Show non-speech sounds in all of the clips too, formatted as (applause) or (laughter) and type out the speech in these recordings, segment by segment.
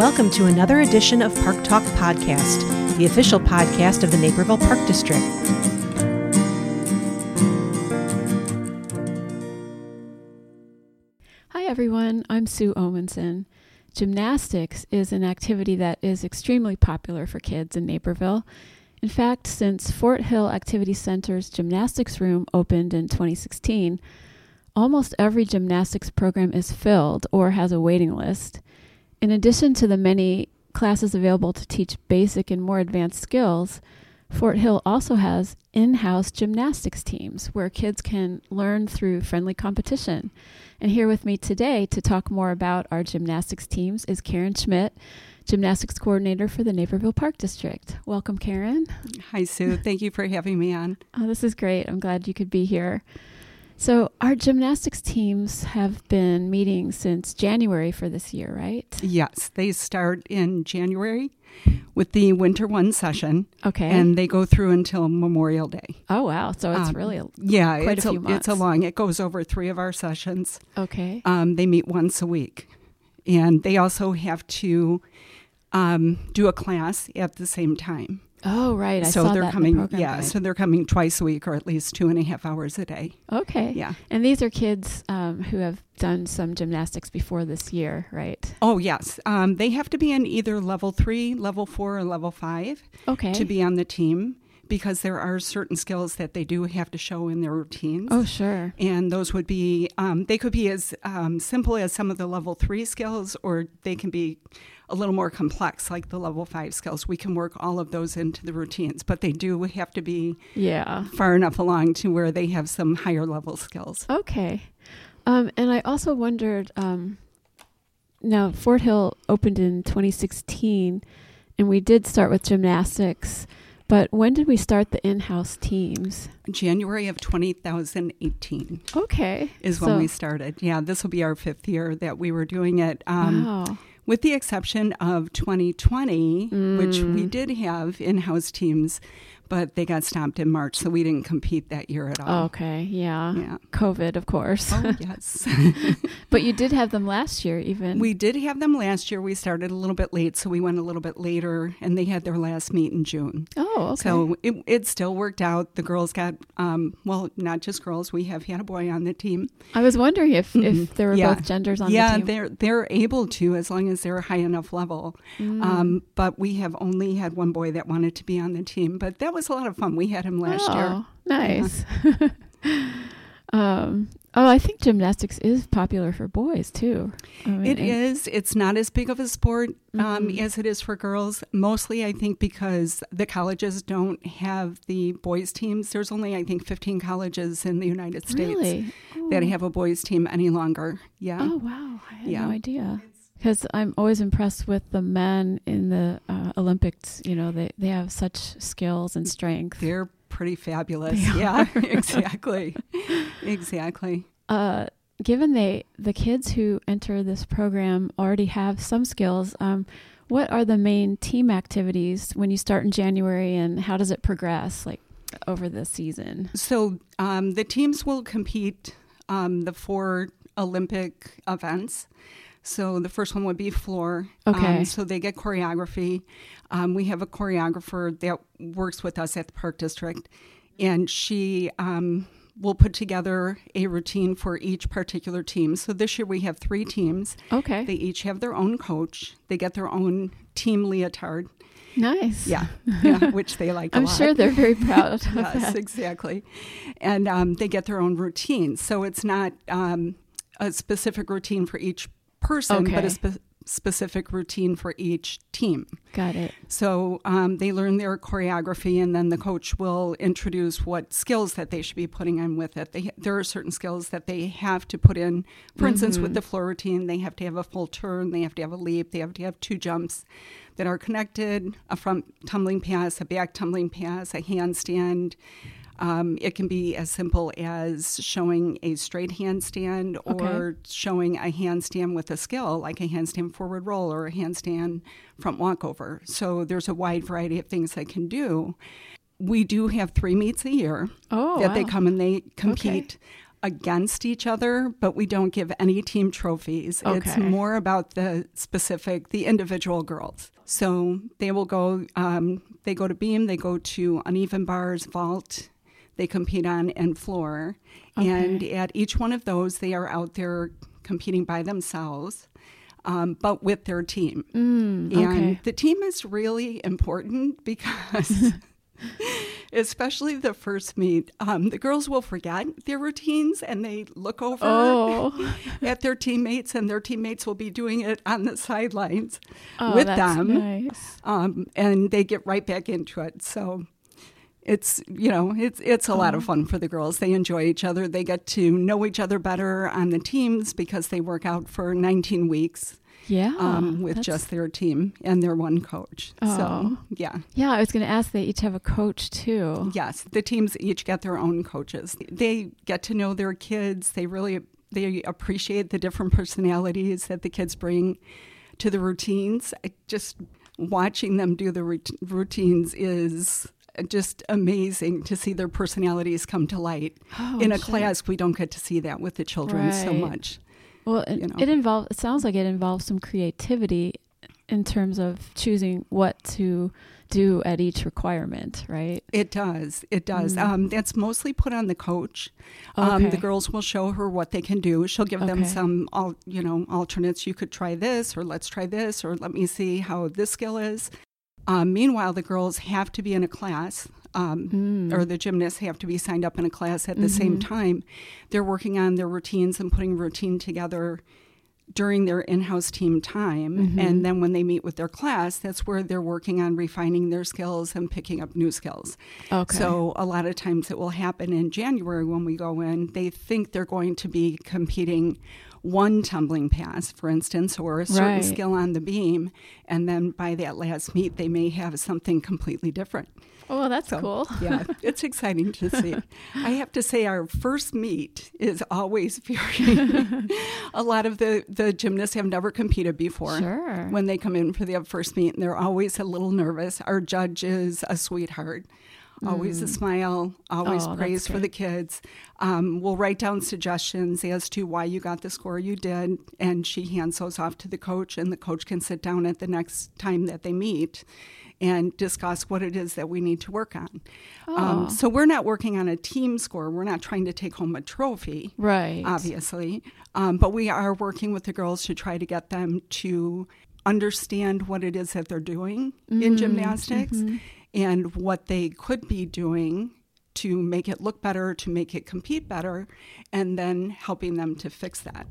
Welcome to another edition of Park Talk Podcast, the official podcast of the Naperville Park District. Hi, everyone. I'm Sue Omenson. Gymnastics is an activity that is extremely popular for kids in Naperville. In fact, since Fort Hill Activity Center's gymnastics room opened in 2016, almost every gymnastics program is filled or has a waiting list. In addition to the many classes available to teach basic and more advanced skills, Fort Hill also has in house gymnastics teams where kids can learn through friendly competition. And here with me today to talk more about our gymnastics teams is Karen Schmidt, gymnastics coordinator for the Naperville Park District. Welcome, Karen. Hi, Sue. Thank you for having me on. Oh, this is great. I'm glad you could be here. So, our gymnastics teams have been meeting since January for this year, right? Yes, they start in January with the winter one session. Okay. And they go through until Memorial Day. Oh, wow. So, it's um, really a, yeah, quite it's a few months. It's a long, it goes over three of our sessions. Okay. Um, they meet once a week. And they also have to um, do a class at the same time. Oh, right. I so saw they're that coming. The program, yeah, right. so they're coming twice a week, or at least two and a half hours a day. Okay. Yeah. And these are kids um, who have done some gymnastics before this year, right? Oh yes. Um, they have to be in either level three, level four, or level five. Okay. To be on the team. Because there are certain skills that they do have to show in their routines. Oh, sure. And those would be, um, they could be as um, simple as some of the level three skills, or they can be a little more complex, like the level five skills. We can work all of those into the routines, but they do have to be yeah far enough along to where they have some higher level skills. Okay. Um, and I also wondered um, now, Fort Hill opened in 2016, and we did start with gymnastics. But when did we start the in-house teams? January of 2018. Okay, is when we started. Yeah, this will be our fifth year that we were doing it. Um, wow. With the exception of 2020, mm. which we did have in-house teams, but they got stopped in March, so we didn't compete that year at all. Okay, yeah. Yeah. COVID, of course. Oh, (laughs) yes. (laughs) but you did have them last year, even. We did have them last year. We started a little bit late, so we went a little bit later, and they had their last meet in June. Oh, okay. So it, it still worked out. The girls got, um, well, not just girls. We have had a boy on the team. I was wondering if, Mhm. if there were Yeah. both genders on yeah, the team. they're they're able to as long as they're a high enough level. Mm. Um, but we have only had one boy that wanted to be on the team. But that was a lot of fun. We had him last oh, year. Nice. (laughs) um, oh, I think gymnastics is popular for boys too. I mean, It is. It's not as big of a sport um, Mhm. as it is for girls. Mostly, I think, because the colleges don't have the boys' teams. There's only, I think, 15 colleges in the United States Really? that Oh. have a boys' team any longer. Yeah. Oh wow! I had Yeah. no idea. Because I'm always impressed with the men in the uh, Olympics. You know, they they have such skills and strength. They're pretty fabulous. They yeah, (laughs) (laughs) exactly. exactly. Uh, given they the kids who enter this program already have some skills, um, what are the main team activities when you start in January, and how does it progress like over the season? So um, the teams will compete um, the four Olympic events. So the first one would be floor. Okay. Um, so they get choreography. Um, we have a choreographer that works with us at the Park District, and she um, will put together a routine for each particular team. So this year we have three teams. Okay, They each have their own coach. They get their own team leotard. nice. Yeah, (laughs) yeah which they like. I'm lot. sure they're very proud of (laughs) yes, that. exactly. And um, they get their own routine. So it's not um, a specific routine for each person, but a spe- specific routine for each team. Got it. So um, they learn their choreography, and then the coach will introduce what skills that they should be putting in with it. They, there are certain skills that they have to put in. For instance, with Mhm. the floor routine, they have to have a full turn, they have to have a leap, they have to have two jumps that are connected a front tumbling pass, a back tumbling pass, a handstand. Um, it can be as simple as showing a straight handstand or Okay. showing a handstand with a skill, like a handstand forward roll or a handstand front walkover. So there's a wide variety of things they can do. We do have three meets a year Oh, that they come and they compete. against each other, but we don't give any team trophies. It's more about the specific, the individual girls. So they will go, um, they go to beam, they go to uneven bars, vault, they compete on, and floor. And at each one of those, they are out there competing by themselves. Um, but with their team. Mm, And okay. the team is really important (laughs) because, (laughs) especially the first meet, um, the girls will forget their routines and they look over Oh. (laughs) at their teammates, and their teammates will be doing it on the sidelines Oh, with them, Nice. um, and they get right back into it. So. It's you know it's it's a lot of fun for the girls. They enjoy each other. They get to know each other better on the teams because they work out for 19 weeks Yeah. um, with just their team and their one coach. Oh. So, yeah. Yeah, I was going to ask. They each have a coach too. Yes, the teams each get their own coaches. They get to know their kids. They really they appreciate the different personalities that the kids bring to the routines. I just watching them do the routines is just amazing to see their personalities come to light. Oh, In a sure. class, we don't get to see that with the children so much. Well, it, you know. it involves. It sounds like it involves some creativity in terms of choosing what to do at each requirement, right? It does. It does. Mm. Um, that's mostly put on the coach. Um, Okay. the girls will show her what they can do. She'll give them some, al- you know, alternates. You could try this, or let's try this, or let me see how this skill is. Um, meanwhile, the girls have to be in a class, um, Mm. or the gymnasts have to be signed up in a class at the same Mhm. time. They're working on their routines and putting routine together during their in-house team time Mhm. and then when they meet with their class that's where they're working on refining their skills and picking up new skills Okay. so a lot of times it will happen in January when we go in. They think they're going to be competing one tumbling pass, for instance, or a certain Right. skill on the beam, and then by that last meet they may have something completely different. oh, that's So, cool. yeah, (laughs) it's exciting to see. (laughs) I have to say, our first meet is always (laughs) very. a lot of the the gymnasts have never competed before Sure. when they come in for the first meet, and they're always a little nervous. Our judge is a sweetheart. Always a smile, always Mm. Oh, praise for the kids. Um, we'll write down suggestions as to why you got the score you did, and she hands those off to the coach, and the coach can sit down at the next time that they meet and discuss what it is that we need to work on. Oh. Um, so we're not working on a team score. We're not trying to take home a trophy right. obviously. Um, but we are working with the girls to try to get them to understand what it is that they're doing in Mhm, gymnastics mhm. And what they could be doing to make it look better, to make it compete better, and then helping them to fix that.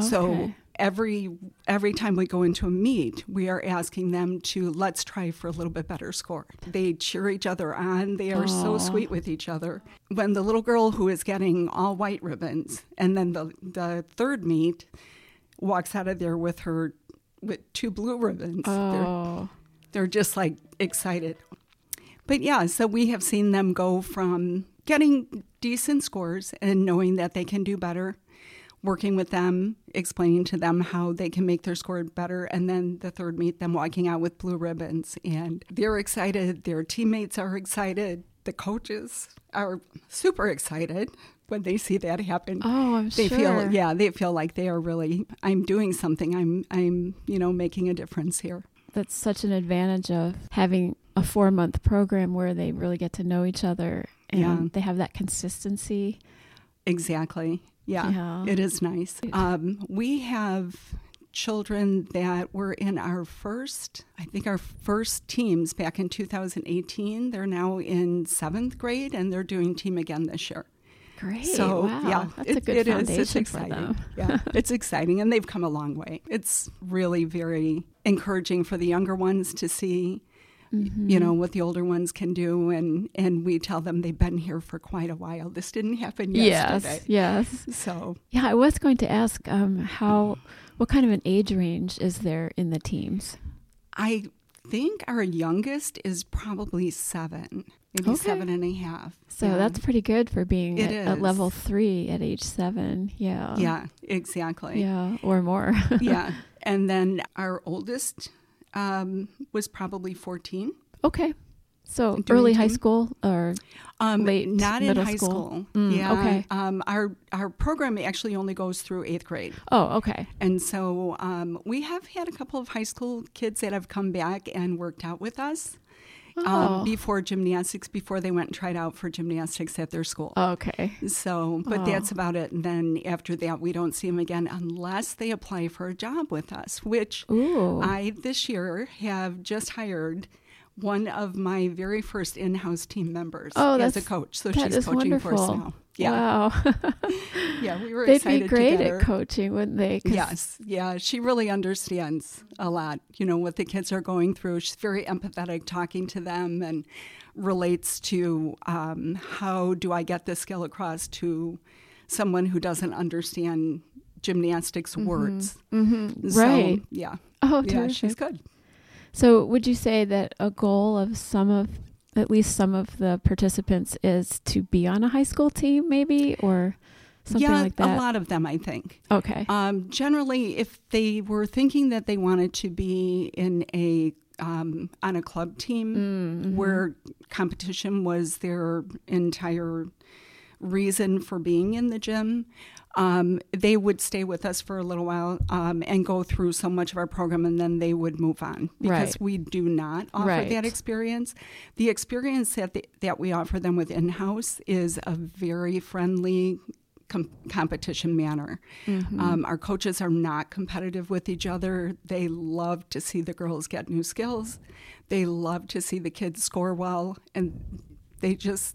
So every every time we go into a meet, we are asking them to let's try for a little bit better score. They cheer each other on. They are so sweet with each other. When the little girl who is getting all white ribbons, and then the the third meet walks out of there with her with two blue ribbons. They're, Oh. they're just like excited. But yeah, so we have seen them go from getting decent scores and knowing that they can do better, working with them, explaining to them how they can make their score better, and then the third meet, them walking out with blue ribbons. And they're excited, their teammates are excited, the coaches are super excited when they see that happen. Oh, I'm they sure. feel yeah they feel like they are really i'm doing something. I'm i'm you know making a difference here That's such an advantage of having a four month program where they really get to know each other and Yeah. they have that consistency. exactly yeah, Yeah. it is nice um, we have children that were in our first i think our first teams back in 2018 they're now in seventh grade and they're doing team again this year Great. So wow. yeah, That's it- a good it is. foundation It's for exciting. them. yeah, (laughs) it's exciting, and they've come a long way. It's really very encouraging for the younger ones to see, Mm-hmm. you know, what the older ones can do, and and we tell them they've been here for quite a while. This didn't happen yesterday. Yes. Yes. So Yeah, I was going to ask um, how, what kind of an age range is there in the teams? I think our youngest is probably seven, maybe Okay. seven and a half. So Yeah. that's pretty good for being at, at level three at age seven. Yeah. yeah, exactly. Yeah, or more. (laughs) yeah, and then our oldest um, was probably fourteen. okay. So doing early high school or Um, Late not in middle high school? school. Mm, yeah. okay. Um, our our program actually only goes through eighth grade, oh, okay. and so um, we have had a couple of high school kids that have come back and worked out with us Oh. um, before gymnastics, before they went and tried out for gymnastics at their school. Okay. So, but Oh. that's about it. And then after that, we don't see them again unless they apply for a job with us, which Ooh. I this year have just hired one of my very first in-house team members Oh, as a coach. So she's coaching for us wonderful. now. Yeah, Wow. (laughs) yeah, we were They'd excited be great together. at coaching, wouldn't they? Yes, yeah, she really understands a lot, you know, what the kids are going through. She's very empathetic talking to them and relates to um, how do I get this skill across to someone who doesn't understand gymnastics words. Mhm. So, Right. yeah. Oh, yeah, terrific. she's good. So, would you say that a goal of some of, at least some of the participants, is to be on a high school team, maybe, or something yeah, like that? a lot of them, I think. Okay. Um, generally, if they were thinking that they wanted to be in a um, on a club team Mm-hmm. where competition was their entire reason for being in the gym, um, they would stay with us for a little while um, and go through so much of our program, and then they would move on because Right. we do not offer Right. that experience. The experience that the, that we offer them with in house is a very friendly. Com- competition manner. Mm-hmm. Um, our coaches are not competitive with each other. They love to see the girls get new skills. They love to see the kids score well, and they just,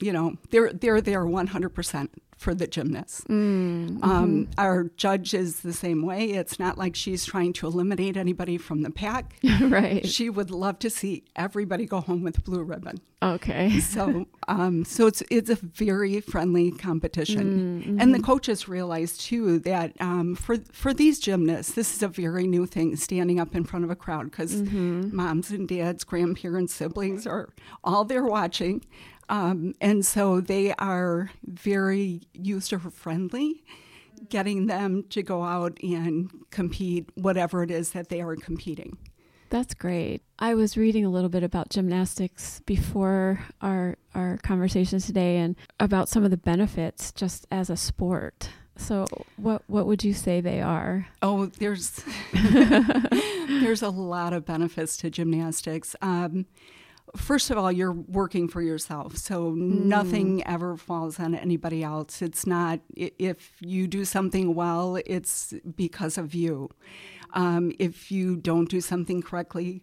you know, they're they're there one hundred percent for the gymnasts. Mm, Um, our judge is the same way. It's not like she's trying to eliminate anybody from the pack. (laughs) right. She would love to see everybody go home with a blue ribbon. Okay. So, um, so it's it's a very friendly competition, and the coaches realize too that um, for for these gymnasts, this is a very new thing, standing up in front of a crowd because moms and dads, grandparents, siblings are all there watching, um, and so they are very user friendly. Getting them to go out and compete, whatever it is that they are competing. That's great. I was reading a little bit about gymnastics before our our conversation today and about some of the benefits just as a sport. So what what would you say they are? Oh, there's (laughs) (laughs) there's a lot of benefits to gymnastics. Um, first of all, you're working for yourself, so nothing ever falls on anybody else. It's not if you do something well, it's because of you. Um, if you don't do something correctly,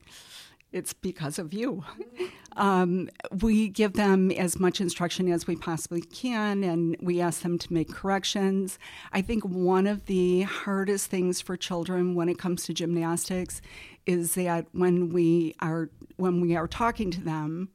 it's because of you. Um, we give them as much instruction as we possibly can, and we ask them to make corrections. I think one of the hardest things for children when it comes to gymnastics is that when we are when we are talking to them,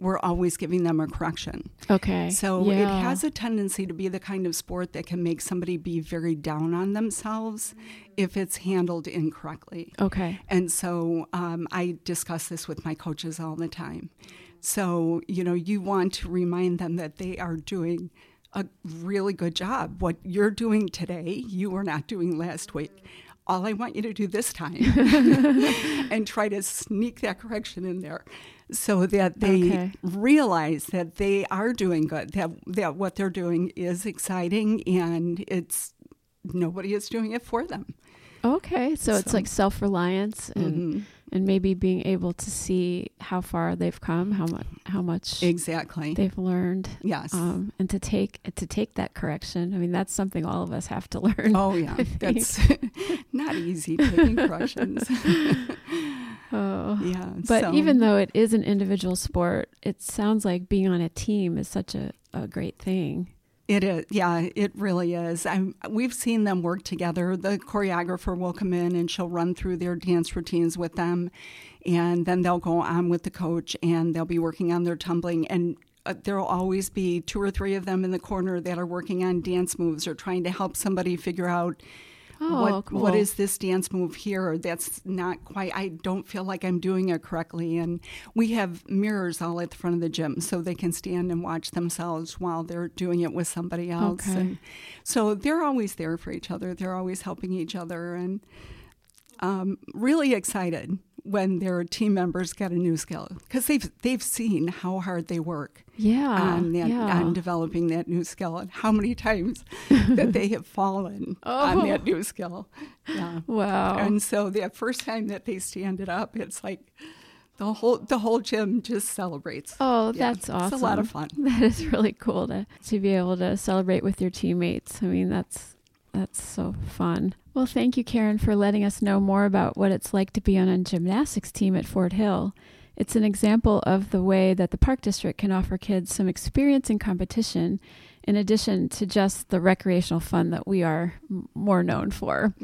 we're always giving them a correction. Okay. So it has a tendency to be the kind of sport that can make somebody be very down on themselves if it's handled incorrectly. Okay. And so um, I discuss this with my coaches all the time. So, you know, you want to remind them that they are doing a really good job. What you're doing today, you were not doing last week. All I want you to do this time (laughs) and try to sneak that correction in there so that they Okay. realize that they are doing good, that, that what they're doing is exciting and it's nobody is doing it for them. Okay. So it's like self reliance and Mhm. And maybe being able to see how far they've come, how much how much Exactly. they've learned. yes. Um, and to take to take that correction. I mean, that's something all of us have to (laughs) learn. Oh yeah, that's (laughs) not easy (laughs) taking corrections. Oh. yeah, But so- even though it is an individual sport, it sounds like being on a team is such a, a great thing. It is, yeah, it really is. I'm, we've seen them work together. The choreographer will come in and she'll run through their dance routines with them, and then they'll go on with the coach and they'll be working on their tumbling and. Uh, there'll always be two or three of them in the corner that are working on dance moves or trying to help somebody figure out Oh, what cool. what is this dance move here? That's not quite i don't feel like i'm doing it correctly. And we have mirrors all at the front of the gym so they can stand and watch themselves while they're doing it with somebody else. Okay. and so they're always there for each other. They're always helping each other and um, really excited when their team members get a new skill because they've they've seen how hard they work yeah, um, on that yeah. on developing that new skill and how many times (laughs) that they have fallen on oh. that Oh. new skill. Yeah. Wow. And so the first time that they stand it up, it's like the whole the whole gym just celebrates. Oh, Yeah, that's awesome. It's a lot of fun. (laughs) That is really cool to to be able to celebrate with your teammates. I mean, that's that's so fun. Well, thank you, Karen, for letting us know more about what it's like to be on a gymnastics team at Fort Hill. It's an example of the way that the Park District can offer kids some experience in competition, in addition to just the recreational fun that we are m- more known for.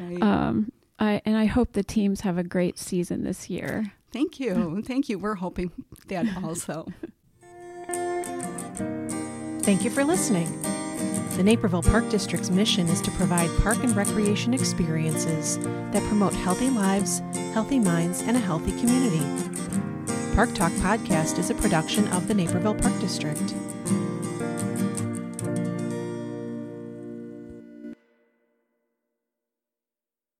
Right. Um, I, and I hope the teams have a great season this year. Thank you. Thank you. We're hoping that also. Thank you for listening. The Naperville Park District's mission is to provide park and recreation experiences that promote healthy lives, healthy minds, and a healthy community. Park Talk Podcast is a production of the Naperville Park District.